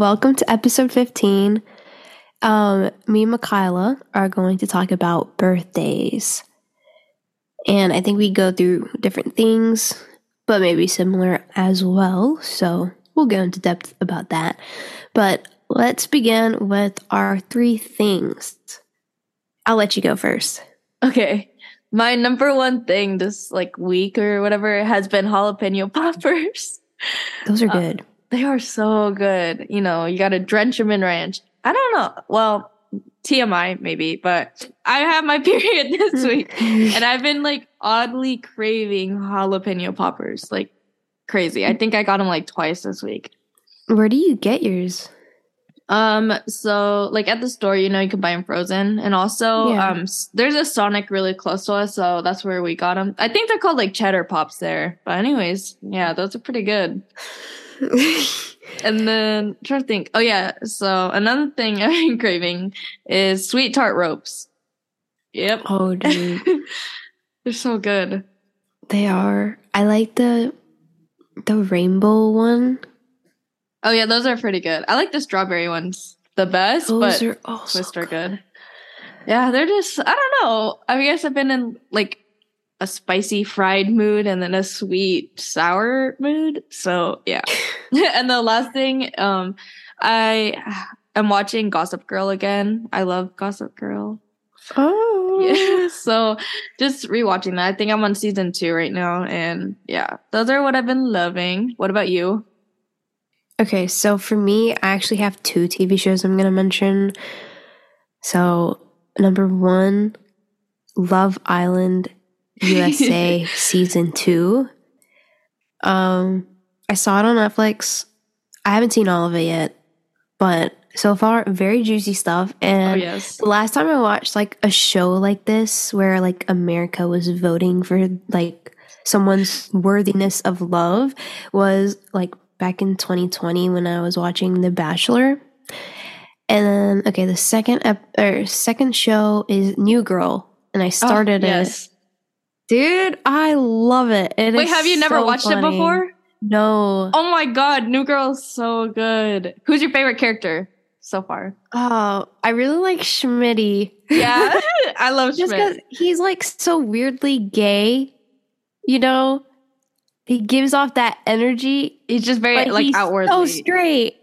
welcome to episode 15. Um, me and Michaela are going to talk about birthdays. And I think we go through different things, but maybe similar as well. So we'll go into depth about that. But let's begin with our three things. I'll let you go first. Okay. My number one thing this like week or whatever has been jalapeno poppers. Those are good. Uh, they are so good. You know, you got to drench them in ranch. I don't know. Well, TMI maybe, but I have my period this week and I've been like oddly craving jalapeno poppers like crazy. I think I got them like twice this week. Where do you get yours? Um, so like at the store, you know, you can buy them frozen, and also yeah. um, there's a Sonic really close to us, so that's where we got them. I think they're called like cheddar pops there, but anyways, yeah, those are pretty good. and then I'm trying to think. Oh yeah, so another thing I've been craving is sweet tart ropes. Yep. Oh dude, they're so good. They are. I like the the rainbow one Oh yeah, those are pretty good. I like the strawberry ones the best, those but are also twist are good. good. Yeah, they're just I don't know. I guess I've been in like a spicy fried mood and then a sweet sour mood. So yeah. and the last thing, um, I am watching Gossip Girl again. I love Gossip Girl. Oh yeah. So just rewatching that. I think I'm on season two right now, and yeah, those are what I've been loving. What about you? Okay, so for me, I actually have two TV shows I'm going to mention. So, number one, Love Island USA season two. Um, I saw it on Netflix. I haven't seen all of it yet, but so far, very juicy stuff. And oh, yes. the last time I watched like a show like this, where like America was voting for like someone's worthiness of love, was like back in 2020 when I was watching The Bachelor. And then, okay, the second ep- or second show is New Girl, and I oh, started oh, yes. it. Dude, I love it. it Wait, have you never so watched funny. it before? No. Oh my god, New Girl is so good. Who's your favorite character so far? Oh, I really like Schmitty. Yeah, I love Just because he's like so weirdly gay, you know he gives off that energy. He's just very like outwardly so straight.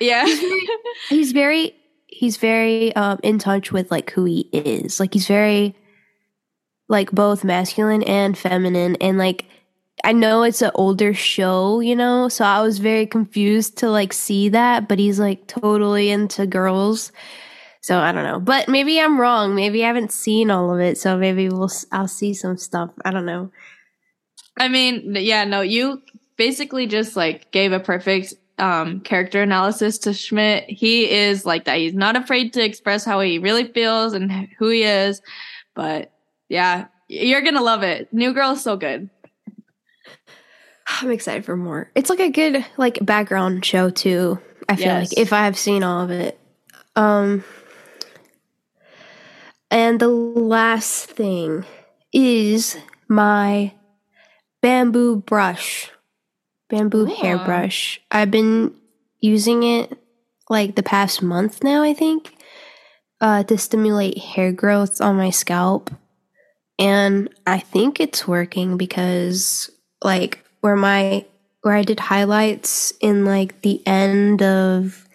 Yeah, he's very, he's very he's very um in touch with like who he is. Like he's very like both masculine and feminine and like I know it's an older show, you know, so I was very confused to like see that, but he's like totally into girls. So I don't know, but maybe I'm wrong. Maybe I haven't seen all of it, so maybe we'll I'll see some stuff. I don't know. I mean, yeah, no, you basically just like gave a perfect um, character analysis to Schmidt. He is like that. He's not afraid to express how he really feels and who he is. But yeah, you're gonna love it. New Girl is so good. I'm excited for more. It's like a good like background show too. I feel yes. like if I have seen all of it. Um and the last thing is my bamboo brush, bamboo Ooh. hairbrush. I've been using it like the past month now, I think, uh, to stimulate hair growth on my scalp. And I think it's working because, like, where my where I did highlights in like the end of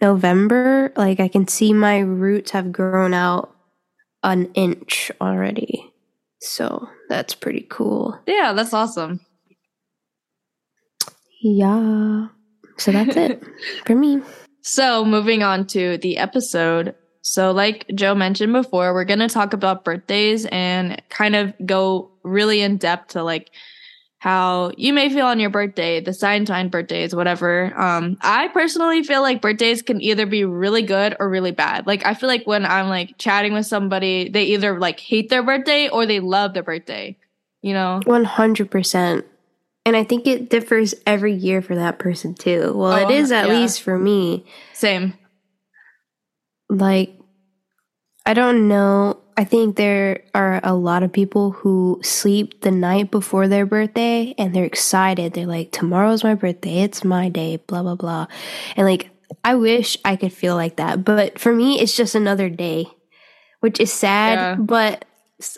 November, like I can see my roots have grown out an inch already. So that's pretty cool. Yeah, that's awesome. Yeah. So that's it for me. So, moving on to the episode. So, like Joe mentioned before, we're going to talk about birthdays and kind of go really in depth to like how you may feel on your birthday, the sign sign birthdays, whatever. Um, I personally feel like birthdays can either be really good or really bad. Like I feel like when I'm like chatting with somebody, they either like hate their birthday or they love their birthday. You know, one hundred percent. And I think it differs every year for that person too. Well, oh, it is at yeah. least for me. Same. Like, I don't know I think there are a lot of people who sleep the night before their birthday and they're excited. They're like, tomorrow's my birthday. It's my day, blah, blah, blah. And like, I wish I could feel like that, but for me, it's just another day, which is sad. Yeah. But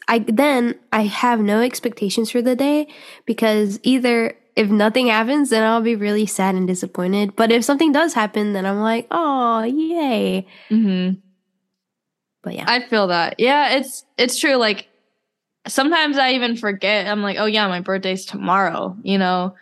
I then I have no expectations for the day because either if nothing happens, then I'll be really sad and disappointed. But if something does happen, then I'm like, oh, yay! Mm-hmm. But yeah, I feel that. Yeah, it's it's true. Like sometimes I even forget. I'm like, oh yeah, my birthday's tomorrow. You know,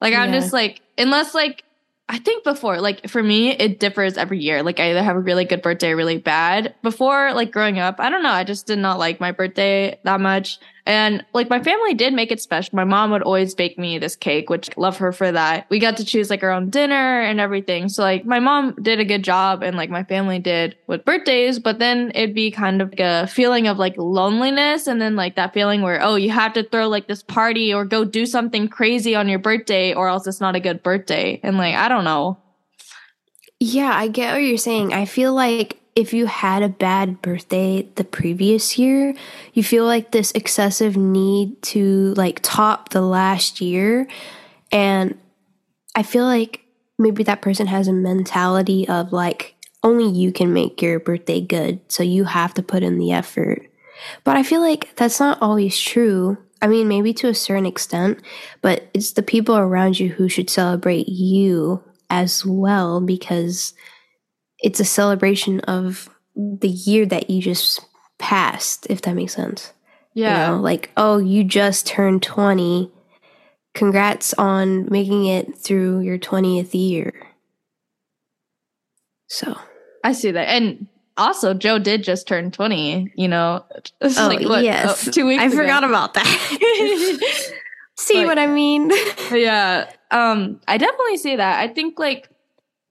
like I'm Yeah. just like, unless like I think before, like for me, it differs every year. Like I either have a really good birthday or really bad. Before, like growing up, I don't know. I just did not like my birthday that much. And like my family did make it special. My mom would always bake me this cake, which love her for that. We got to choose like our own dinner and everything. So like my mom did a good job and like my family did with birthdays, but then it'd be kind of like a feeling of like loneliness and then like that feeling where, oh, you have to throw like this party or go do something crazy on your birthday or else it's not a good birthday. And like, I don't know. yeah, I get what you're saying. I feel like if you had a bad birthday the previous year, you feel like this excessive need to like top the last year. And I feel like maybe that person has a mentality of like, only you can make your birthday good. So you have to put in the effort. But I feel like that's not always true. I mean, maybe to a certain extent, but it's the people around you who should celebrate you as well because it's a celebration of the year that you just passed, if that makes sense. Yeah. You know, like, oh, you just turned 20. Congrats on making it through your 20th year. So, I see that. And also, Joe did just turn 20, you know? It's oh, like, what, yes. uh, two weeks I ago. forgot about that. See Like- what I mean? yeah um i definitely see that i think like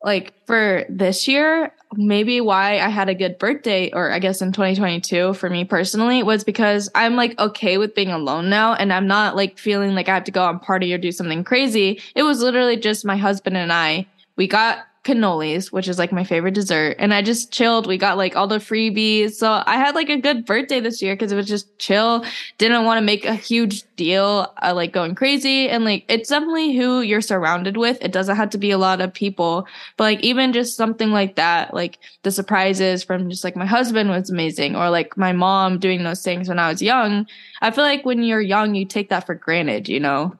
like for this year maybe why i had a good birthday or i guess in 2022 for me personally was because i'm like okay with being alone now and i'm not like feeling like i have to go on party or do something crazy. It was literally just my husband and i. We got cannolis which is like my favorite dessert. And i just chilled. We got like all the freebies. So i had like a good birthday this year because it was just chill. Didn't want to make a huge deal uh, like going crazy. And like it's definitely who you're surrounded with. It doesn't have to be a lot of people. But like even just something like that like the surprises from just like my husband was amazing or like my mom doing those things when i was young. I feel like when you're young you take that for granted you know?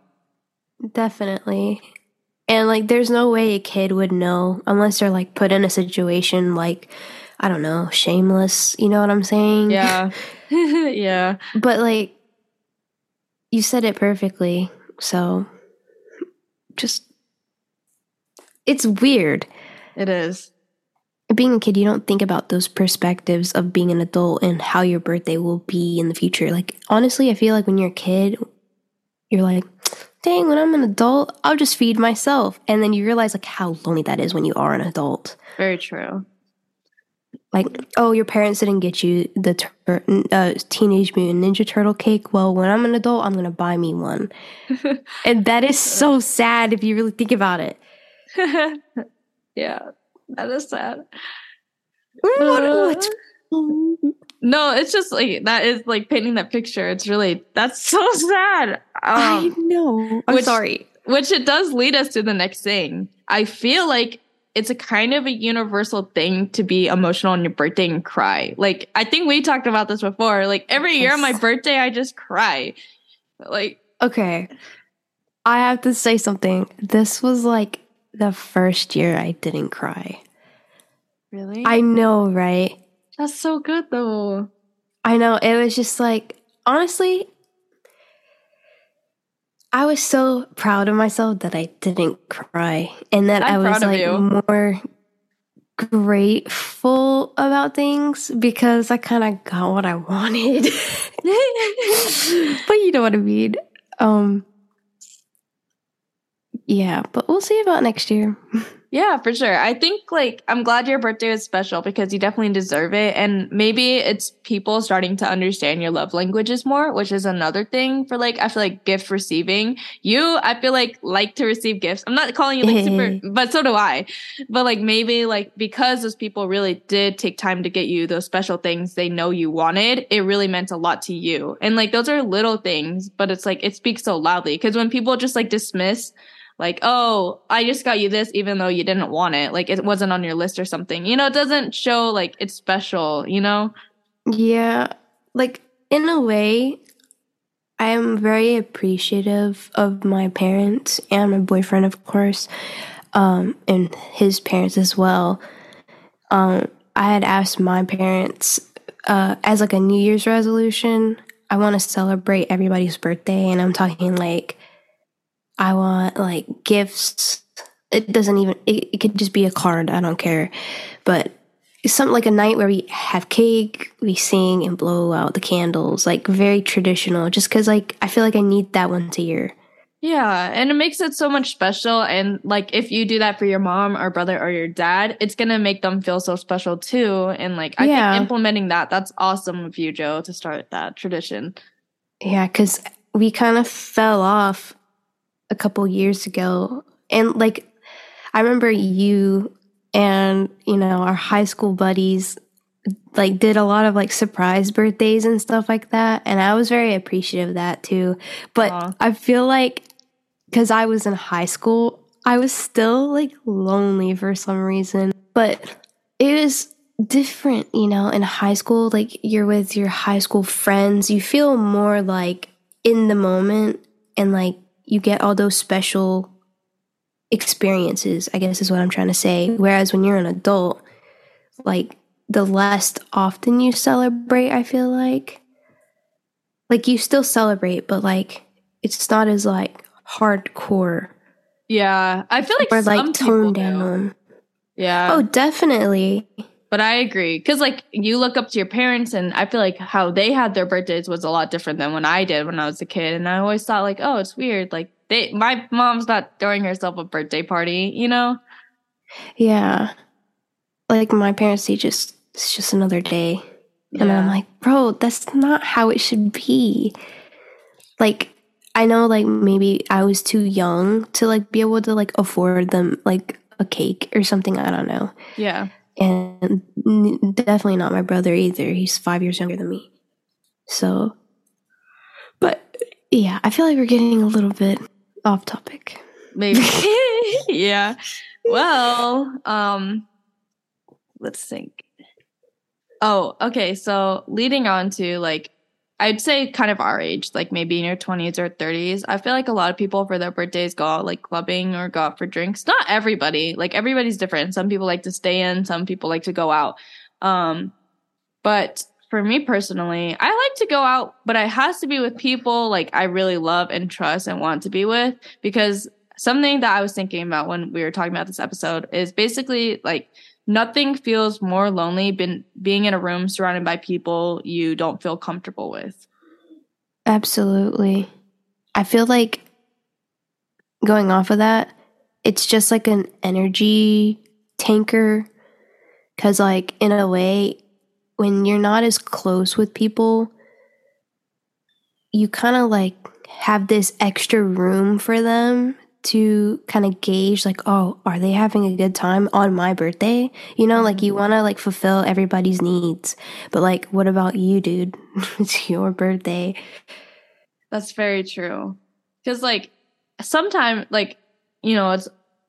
Definitely. And like, there's no way a kid would know unless they're like put in a situation like, I don't know, shameless. You know what I'm saying? yeah yeah But like, you said it perfectly. So just, it's weird. it is Being a kid, you don't think about those perspectives of being an adult and how your birthday will be in the future. Like, honestly, I feel like when you're a kid, you're like, dang, when I'm an adult, I'll just feed myself. And then you realize like how lonely that is when you are an adult. very true Like, oh, your parents didn't get you the uh, Teenage Mutant Ninja Turtle cake. Well, when I'm an adult, I'm going to buy me one. and that is so sad if you really think about it. yeah that is sad No, it's just like that is like painting that picture. It's really that's so sad. I Um, know. I'm which- sorry. which it does lead us to the next thing. I feel like it's a kind of a universal thing to be emotional on your birthday and cry. Like I think we talked about this before. Like every year on my birthday, I just cry. Like Okay. I have to say something. This was like the first year I didn't cry. really, I know, right? that's so good though. I know. It was just like, honestly, I was so proud of myself that I didn't cry and that I'm I was like you. more grateful about things because I kind of got what I wanted. but you know what I mean. Um yeah, but we'll see about next year. Yeah, for sure. I think like I'm glad your birthday was special because you definitely deserve it. And maybe it's people starting to understand your love languages more, which is another thing for like I feel like gift receiving. You, I feel like like to receive gifts. I'm not calling you like super, but so do I. But like maybe like because those people really did take time to get you those special things they know you wanted, it really meant a lot to you. And like those are little things, but it's like it speaks so loudly because when people just like dismiss like, oh, I just got you this even though you didn't want it. Like it wasn't on your list or something. You know, it doesn't show like it's special, you know? Yeah. Like in a way, I am very appreciative of my parents and my boyfriend, of course, um, and his parents as well. Um, I had asked my parents uh, as like a New Year's resolution. I want to celebrate everybody's birthday, and I'm talking like I want like gifts. It doesn't even. It, it could just be a card. I don't care, but it's something like a night where we have cake, we sing and blow out the candles, like very traditional. Just because like I feel like I need that once a year. Yeah, and it makes it so much special. And like, if you do that for your mom or brother or your dad, it's gonna make them feel so special too. And like, I yeah. think implementing that, that's awesome of you, Joe, to start that tradition. Yeah, because we kind of fell off a couple years ago, and like, I remember you and you know our high school buddies like did a lot of like surprise birthdays and stuff like that. And i was very appreciative of that too. But Aww. i feel like because I was in high school, I was still like lonely for some reason. But it was different, you know, in high school, like you're with your high school friends, you feel more like in the moment and like you get all those special experiences, I guess is what I'm trying to say. Whereas when you're an adult, like the less often you celebrate, I feel like. Like you still celebrate, but like it's not as like hardcore. Yeah, I feel like or like toned down. Yeah. Oh, definitely. But I agree because like you look up to your parents, and I feel like how they had their birthdays was a lot different than when I did when I was a kid, and I always thought like, oh, it's weird. Like they, my mom's not throwing herself a birthday party, you know? Yeah. Like my parents, they just it's just another day, yeah. and I'm like, bro, that's not how it should be. Like I know like maybe I was too young to like be able to like afford them like a cake or something. I don't know. Yeah. And definitely not my brother either. He's five years younger than me. So, but yeah, I feel like we're getting a little bit off topic. Maybe. yeah. Well, um, let's think. Oh, okay. So leading on to like I'd say kind of our age, like maybe in your 20s or 30s. I feel like a lot of people for their birthdays go out like clubbing or go out for drinks. Not everybody, like everybody's different. Some people like to stay in, some people like to go out. Um, but for me personally, I like to go out, but it has to be with people like I really love and trust and want to be with because something that I was thinking about when we were talking about this episode is basically like nothing feels more lonely than being in a room surrounded by people you don't feel comfortable with. Absolutely. I feel like going off of that, it's just like an energy tanker. Cause, like, in a way, when you're not as close with people, you kind of like have this extra room for them to kind of gauge like oh are they having a good time on my birthday? You know like you mm-hmm. want to like fulfill everybody's needs. But like what about you dude? It's your birthday. That's very true. Because like sometimes like you know it's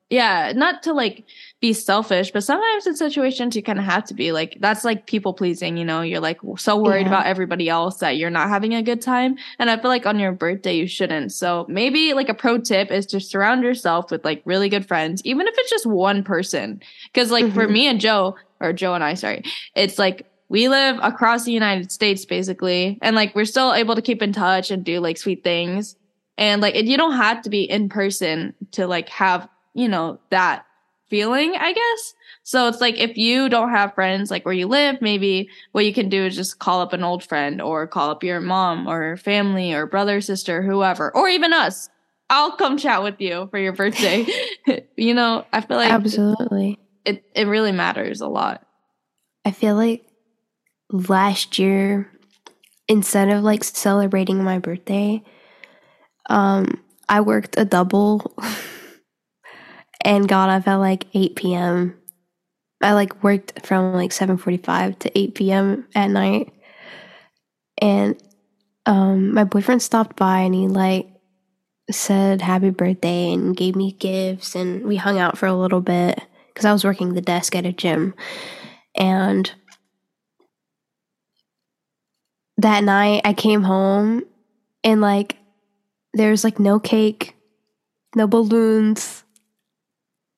yeah, not to like be selfish, but sometimes in situations you kind of have to be like that's like people pleasing, you know. You're like so worried yeah. about everybody else that you're not having a good time, and I feel like on your birthday you shouldn't. So maybe like a pro tip is to surround yourself with like really good friends, even if it's just one person. Because like mm-hmm. for me and Joe, or Joe and I, sorry, it's like we live across the United States basically, and like we're still able to keep in touch and do like sweet things. And like, you don't have to be in person to like have you know, that feeling, I guess. So it's like if you don't have friends like where you live, maybe what you can do is just call up an old friend or call up your mom or family or brother, sister, whoever, or even us. I'll come chat with you for your birthday. you know, I feel like Absolutely. It it really matters a lot. I feel like last year instead of like celebrating my birthday, um I worked a double and got up at like 8 p.m. I like worked from like 7:45 to 8 p.m. at night. And um my boyfriend stopped by and he like said happy birthday and gave me gifts, and we hung out for a little bit because I was working the desk at a gym. And that night I came home and like there's like no cake, no balloons,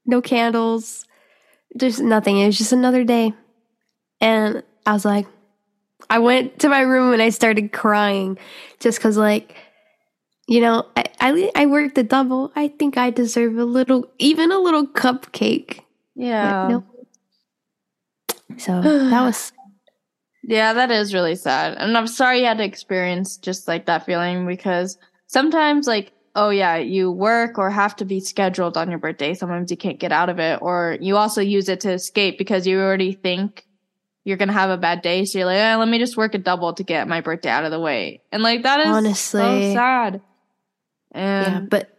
no candles. There's nothing. It was just another day. And I was like, I went to my room and I started crying just because, like, you know, I, I, I worked a double. I think I deserve a little, even a little cupcake. Yeah. no. So that was. Yeah, that is really sad. And I'm sorry you had to experience just like that feeling because sometimes, like, oh, yeah, you work or have to be scheduled on your birthday. Sometimes you can't get out of it. Or you also use it to escape because you already think you're gonna have a bad day. So you're like, eh, let me just work a double to get my birthday out of the way. And like that is honestly so sad. And yeah, but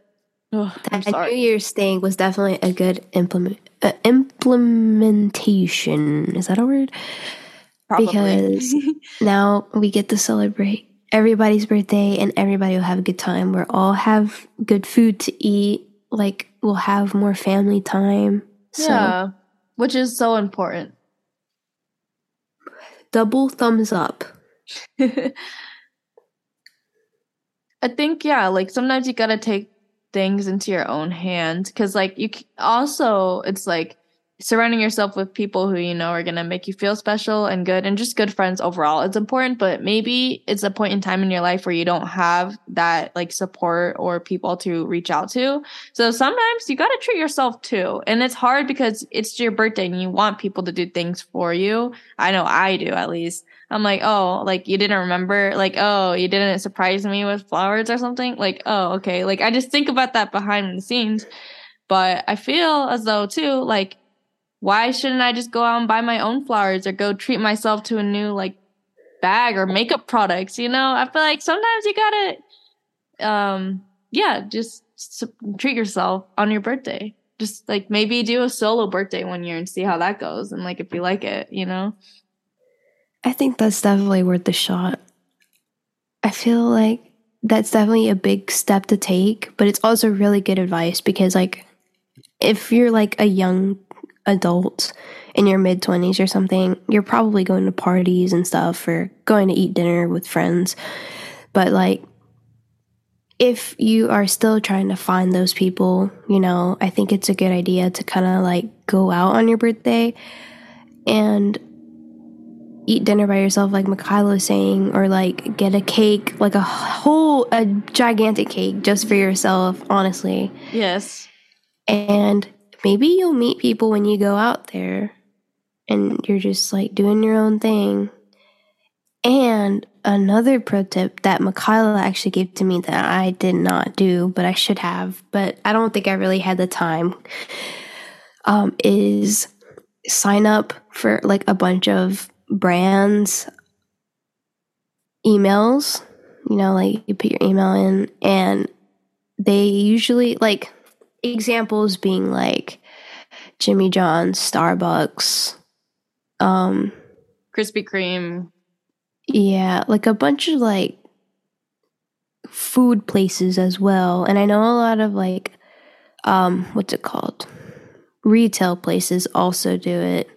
that New Year's thing was definitely a good implement uh, implementation. Is that a word? Probably. Because now we get to celebrate everybody's birthday and everybody will have a good time. We'll all have good food to eat. Like we'll have more family time. So. Yeah, which is so important double thumbs up. I think yeah, like sometimes you got to take things into your own hands cuz like you also it's like surrounding yourself with people who you know are going to make you feel special and good and just good friends overall. It's important but maybe it's a point in time in your life where you don't have that like support or people to reach out to. So sometimes you got to treat yourself too. And it's hard because it's your birthday and you want people to do things for you. I know i do at least. I'm like oh like you didn't remember? Like oh you didn't surprise me with flowers or something? Like oh okay. Like i just think about that behind the scenes. But i feel as though too like why shouldn't I just go out and buy my own flowers or go treat myself to a new like bag or makeup products? You know, I feel like sometimes you gotta, um, yeah, just treat yourself on your birthday. Just like maybe do a solo birthday one year and see how that goes, and like if you like it, you know. I think that's definitely worth the shot. I feel like that's definitely a big step to take, but it's also really good advice because like if you're like a young adult in your mid 20s or something, you're probably going to parties and stuff or going to eat dinner with friends. But like, if you are still trying to find those people, you know, I think it's a good idea to kind of like go out on your birthday and eat dinner by yourself, like Michaela was saying, or like get a cake, like a whole, a gigantic cake just for yourself, honestly. Yes. And maybe you'll meet people when you go out there and you're just like doing your own thing. And another pro tip that Michaela actually gave to me that I did not do, but I should have, but I don't think I really had the time, um, is sign up for like a bunch of brands emails. You know, like you put your email in, and they usually like examples being like Jimmy John's, Starbucks, um, Krispy Kreme. Yeah, like a bunch of like food places as well. And I know a lot of like um what's it called? Retail places also do it.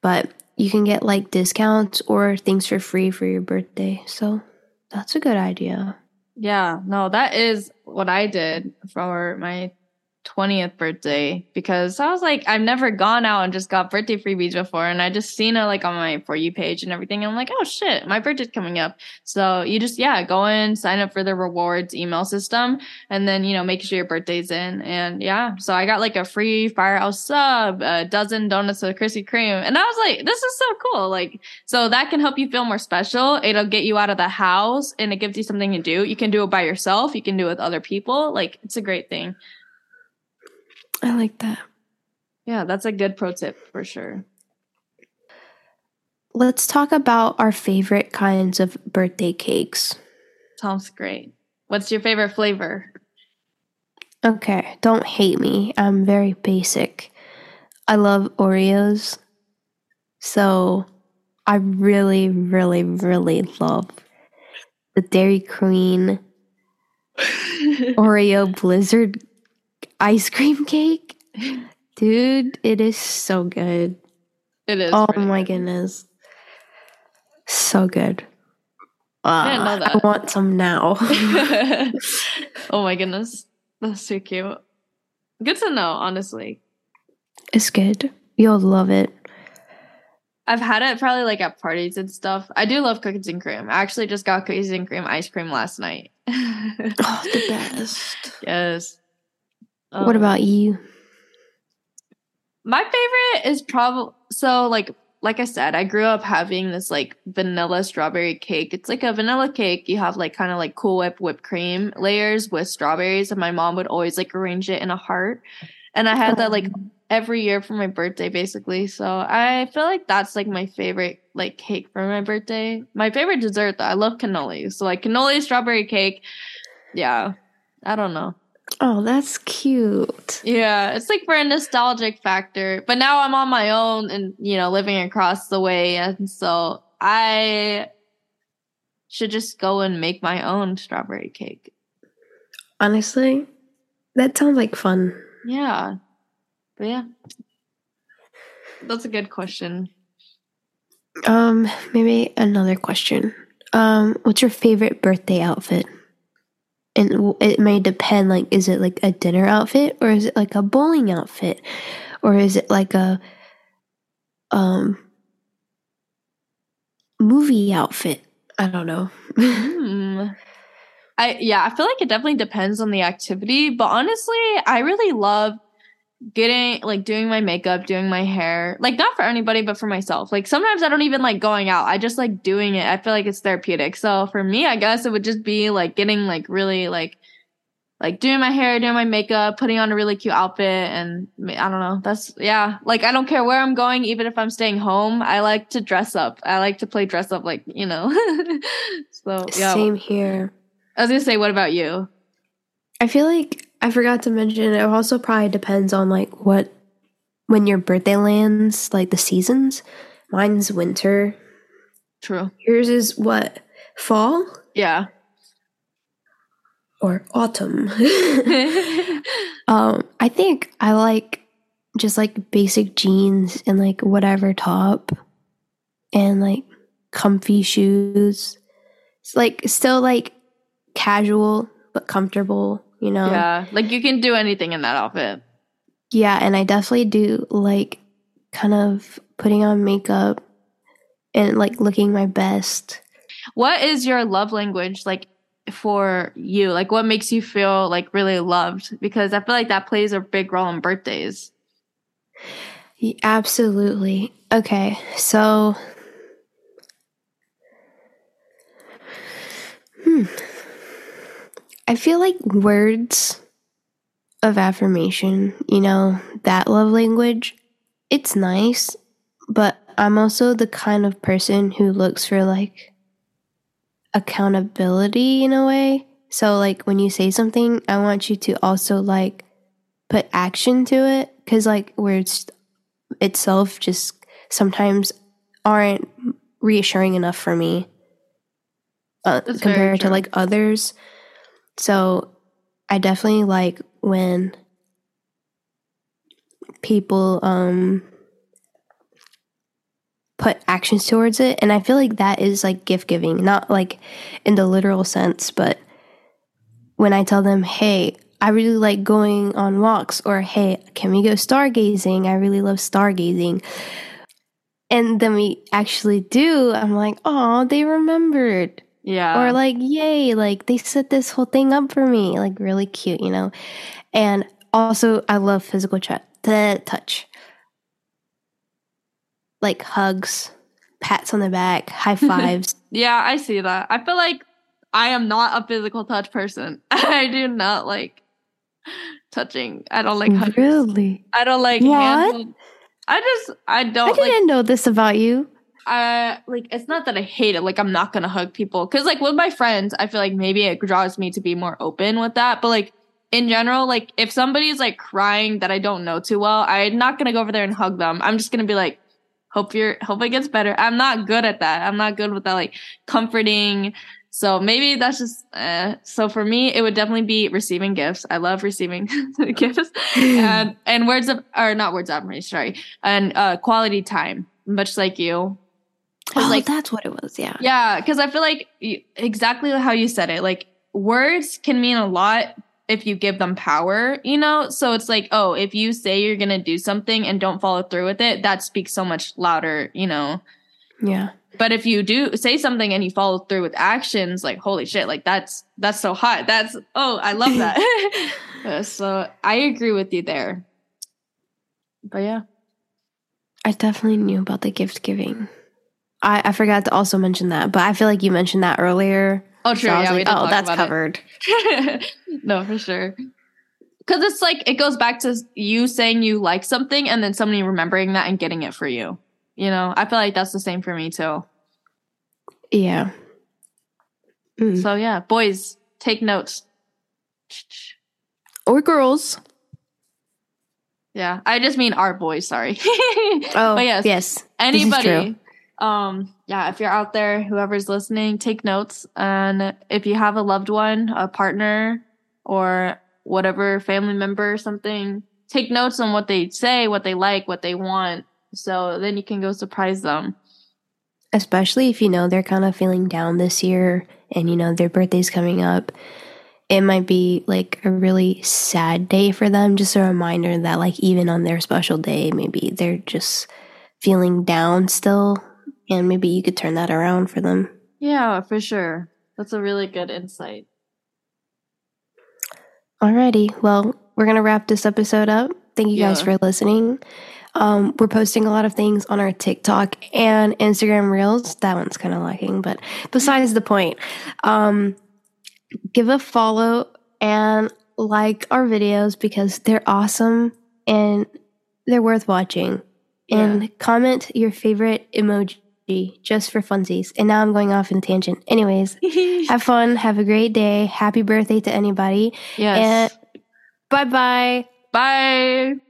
But you can get like discounts or things for free for your birthday. So that's a good idea. Yeah, no, that is what I did for my 20th birthday because I was like, I've never gone out and just got birthday freebies before. And I just seen it like on my For You page and everything. And I'm like, oh shit, my birthday's coming up. So you just, yeah, go in, sign up for the rewards email system, and then, you know, make sure your birthday's in. And yeah, so I got like a free Firehouse sub, a dozen donuts with Krispy Kreme. And I was like, this is so cool. Like, so that can help you feel more special. It'll get you out of the house and it gives you something to do. You can do it by yourself, you can do it with other people. Like, it's a great thing. I like that. Yeah, that's a good pro tip for sure. Let's talk about our favorite kinds of birthday cakes. Sounds great. What's your favorite flavor? Okay, don't hate me. I'm very basic. I love Oreos. So I really, really, really love the Dairy Queen Oreo Blizzard ice cream cake. Dude, it is so good. It is. Oh my good. goodness. So good. I know Ah, that. I want some now. oh my goodness. That's so cute. Good to know, honestly. it's good. You'll love it. I've had it probably like at parties and stuff. I do love cookies and cream. I actually just got cookies and cream ice cream last night. Oh, the best. yes. What Um, about you? My favorite is probably so like like I said, I grew up having this like vanilla strawberry cake. It's like a vanilla cake. You have like kind of like Cool Whip whipped cream layers with strawberries, and my mom would always like arrange it in a heart. And I had that like every year for my birthday, basically. So I feel like that's like my favorite like cake for my birthday. My favorite dessert though, I love cannoli. So like cannoli strawberry cake. Yeah. I don't know. Oh, that's cute. Yeah, it's like for a nostalgic factor. But now I'm on my own and, you know, living across the way. And so I should just go and make my own strawberry cake. Honestly, that sounds like fun. Yeah. But yeah. That's a good question. Um, maybe another question. Um, what's your favorite birthday outfit? And it may depend. Like, is it like a dinner outfit, or is it like a bowling outfit, or is it like a um movie outfit? I don't know. Hmm. I yeah, I feel like it definitely depends on the activity, but honestly, I really love getting like doing my makeup, doing my hair. Like not for anybody, but for myself. Like sometimes I don't even like going out. I just like doing it. I feel like it's therapeutic. So for me, I guess it would just be like getting like really like like doing my hair, doing my makeup, putting on a really cute outfit and I don't know. That's yeah. Like I don't care where I'm going even if I'm staying home. I like to dress up. I like to play dress up like, you know. so, yeah. Same here. I was gonna say, what about you? I feel like I forgot to mention it also probably depends on like what when your birthday lands, like the seasons. Mine's winter. True. Yours is what? Fall Yeah. or autumn? um, I think I like just like basic jeans and like whatever top and like comfy shoes. It's like still like casual but comfortable, you know? yeah. Like you can do anything in that outfit. Yeah, and I definitely do like kind of putting on makeup and like looking my best. What is your love language like for you? Like what makes you feel like really loved? Because I feel like that plays a big role in birthdays. Absolutely. Okay, so hmm. I feel like words of affirmation, you know, that love language, it's nice, but I'm also the kind of person who looks for like accountability in a way. So like when you say something, I want you to also like put action to it cuz like words itself just sometimes aren't reassuring enough for me uh, compared to like others. So I definitely like when people um put actions towards it and I feel like that is like gift giving, not like in the literal sense, but when I tell them, "Hey, I really like going on walks," or "Hey, can we go stargazing? I really love stargazing." And then we actually do. I'm like, "Oh, they remembered." Yeah. or like yay like they set this whole thing up for me like really cute you know and also i love physical ch- t- touch like hugs pats on the back high fives yeah, I see that. I feel like I am not a physical touch person. I do not like touching. I don't like hugs. really I don't like What? I just I i don't I didn't like know this about you I like it's not that I hate it. Like I'm not gonna hug people because like with my friends, I feel like maybe it draws me to be more open with that. But like in general, like if somebody's like crying that I don't know too well, I'm not gonna go over there and hug them. I'm just gonna be like, hope you're hope it gets better. I'm not good at that. I'm not good with that like comforting. So maybe that's just uh, so for me it would definitely be receiving gifts. I love receiving gifts and and words of or not words of sorry. And uh quality time, much like you. Oh, like that's what it was. Yeah. Yeah, cuz I feel like exactly how you said it. Like words can mean a lot if you give them power, you know? So it's like, oh, if you say you're going to do something and don't follow through with it, that speaks so much louder, you know? Yeah. But if you do say something and you follow through with actions, like holy shit, like that's that's so hot. That's oh, I love that. Uh, so I agree with you there. But yeah. I definitely knew about the gift giving. I, I forgot to also mention that, but I feel like you mentioned that earlier. Oh, true. So yeah, like, oh, that's covered. no, for sure. Because it's like it goes back to you saying you like something and then somebody remembering that and getting it for you. You know, I feel like that's the same for me too. Yeah. Mm. So yeah, boys, take notes. Or girls. Yeah, I just mean our boys. Sorry. oh, but yes, yes. Anybody um yeah if you're out there whoever's listening take notes. And if you have a loved one a partner or whatever family member or something take notes on what they say what they like what they want. So then you can go surprise them. Especially if you know they're kind of feeling down this year and you know their birthday's coming up it might be like a really sad day for them. Just a reminder that like even on their special day maybe they're just feeling down still and maybe you could turn that around for them. Yeah, for sure. That's a really good insight. Alrighty. Well, we're going to wrap this episode up. Thank you yeah. guys for listening. Um, we're posting a lot of things on our TikTok and Instagram Reels. That one's kind of lacking, but besides the point, um, give a follow and like our videos because they're awesome and they're worth watching. Yeah. And comment your favorite emoji just for funsies. And now I'm going off in tangent. Anyways, have fun. Have a great day. Happy birthday to anybody. Yes. And bye-bye. Bye.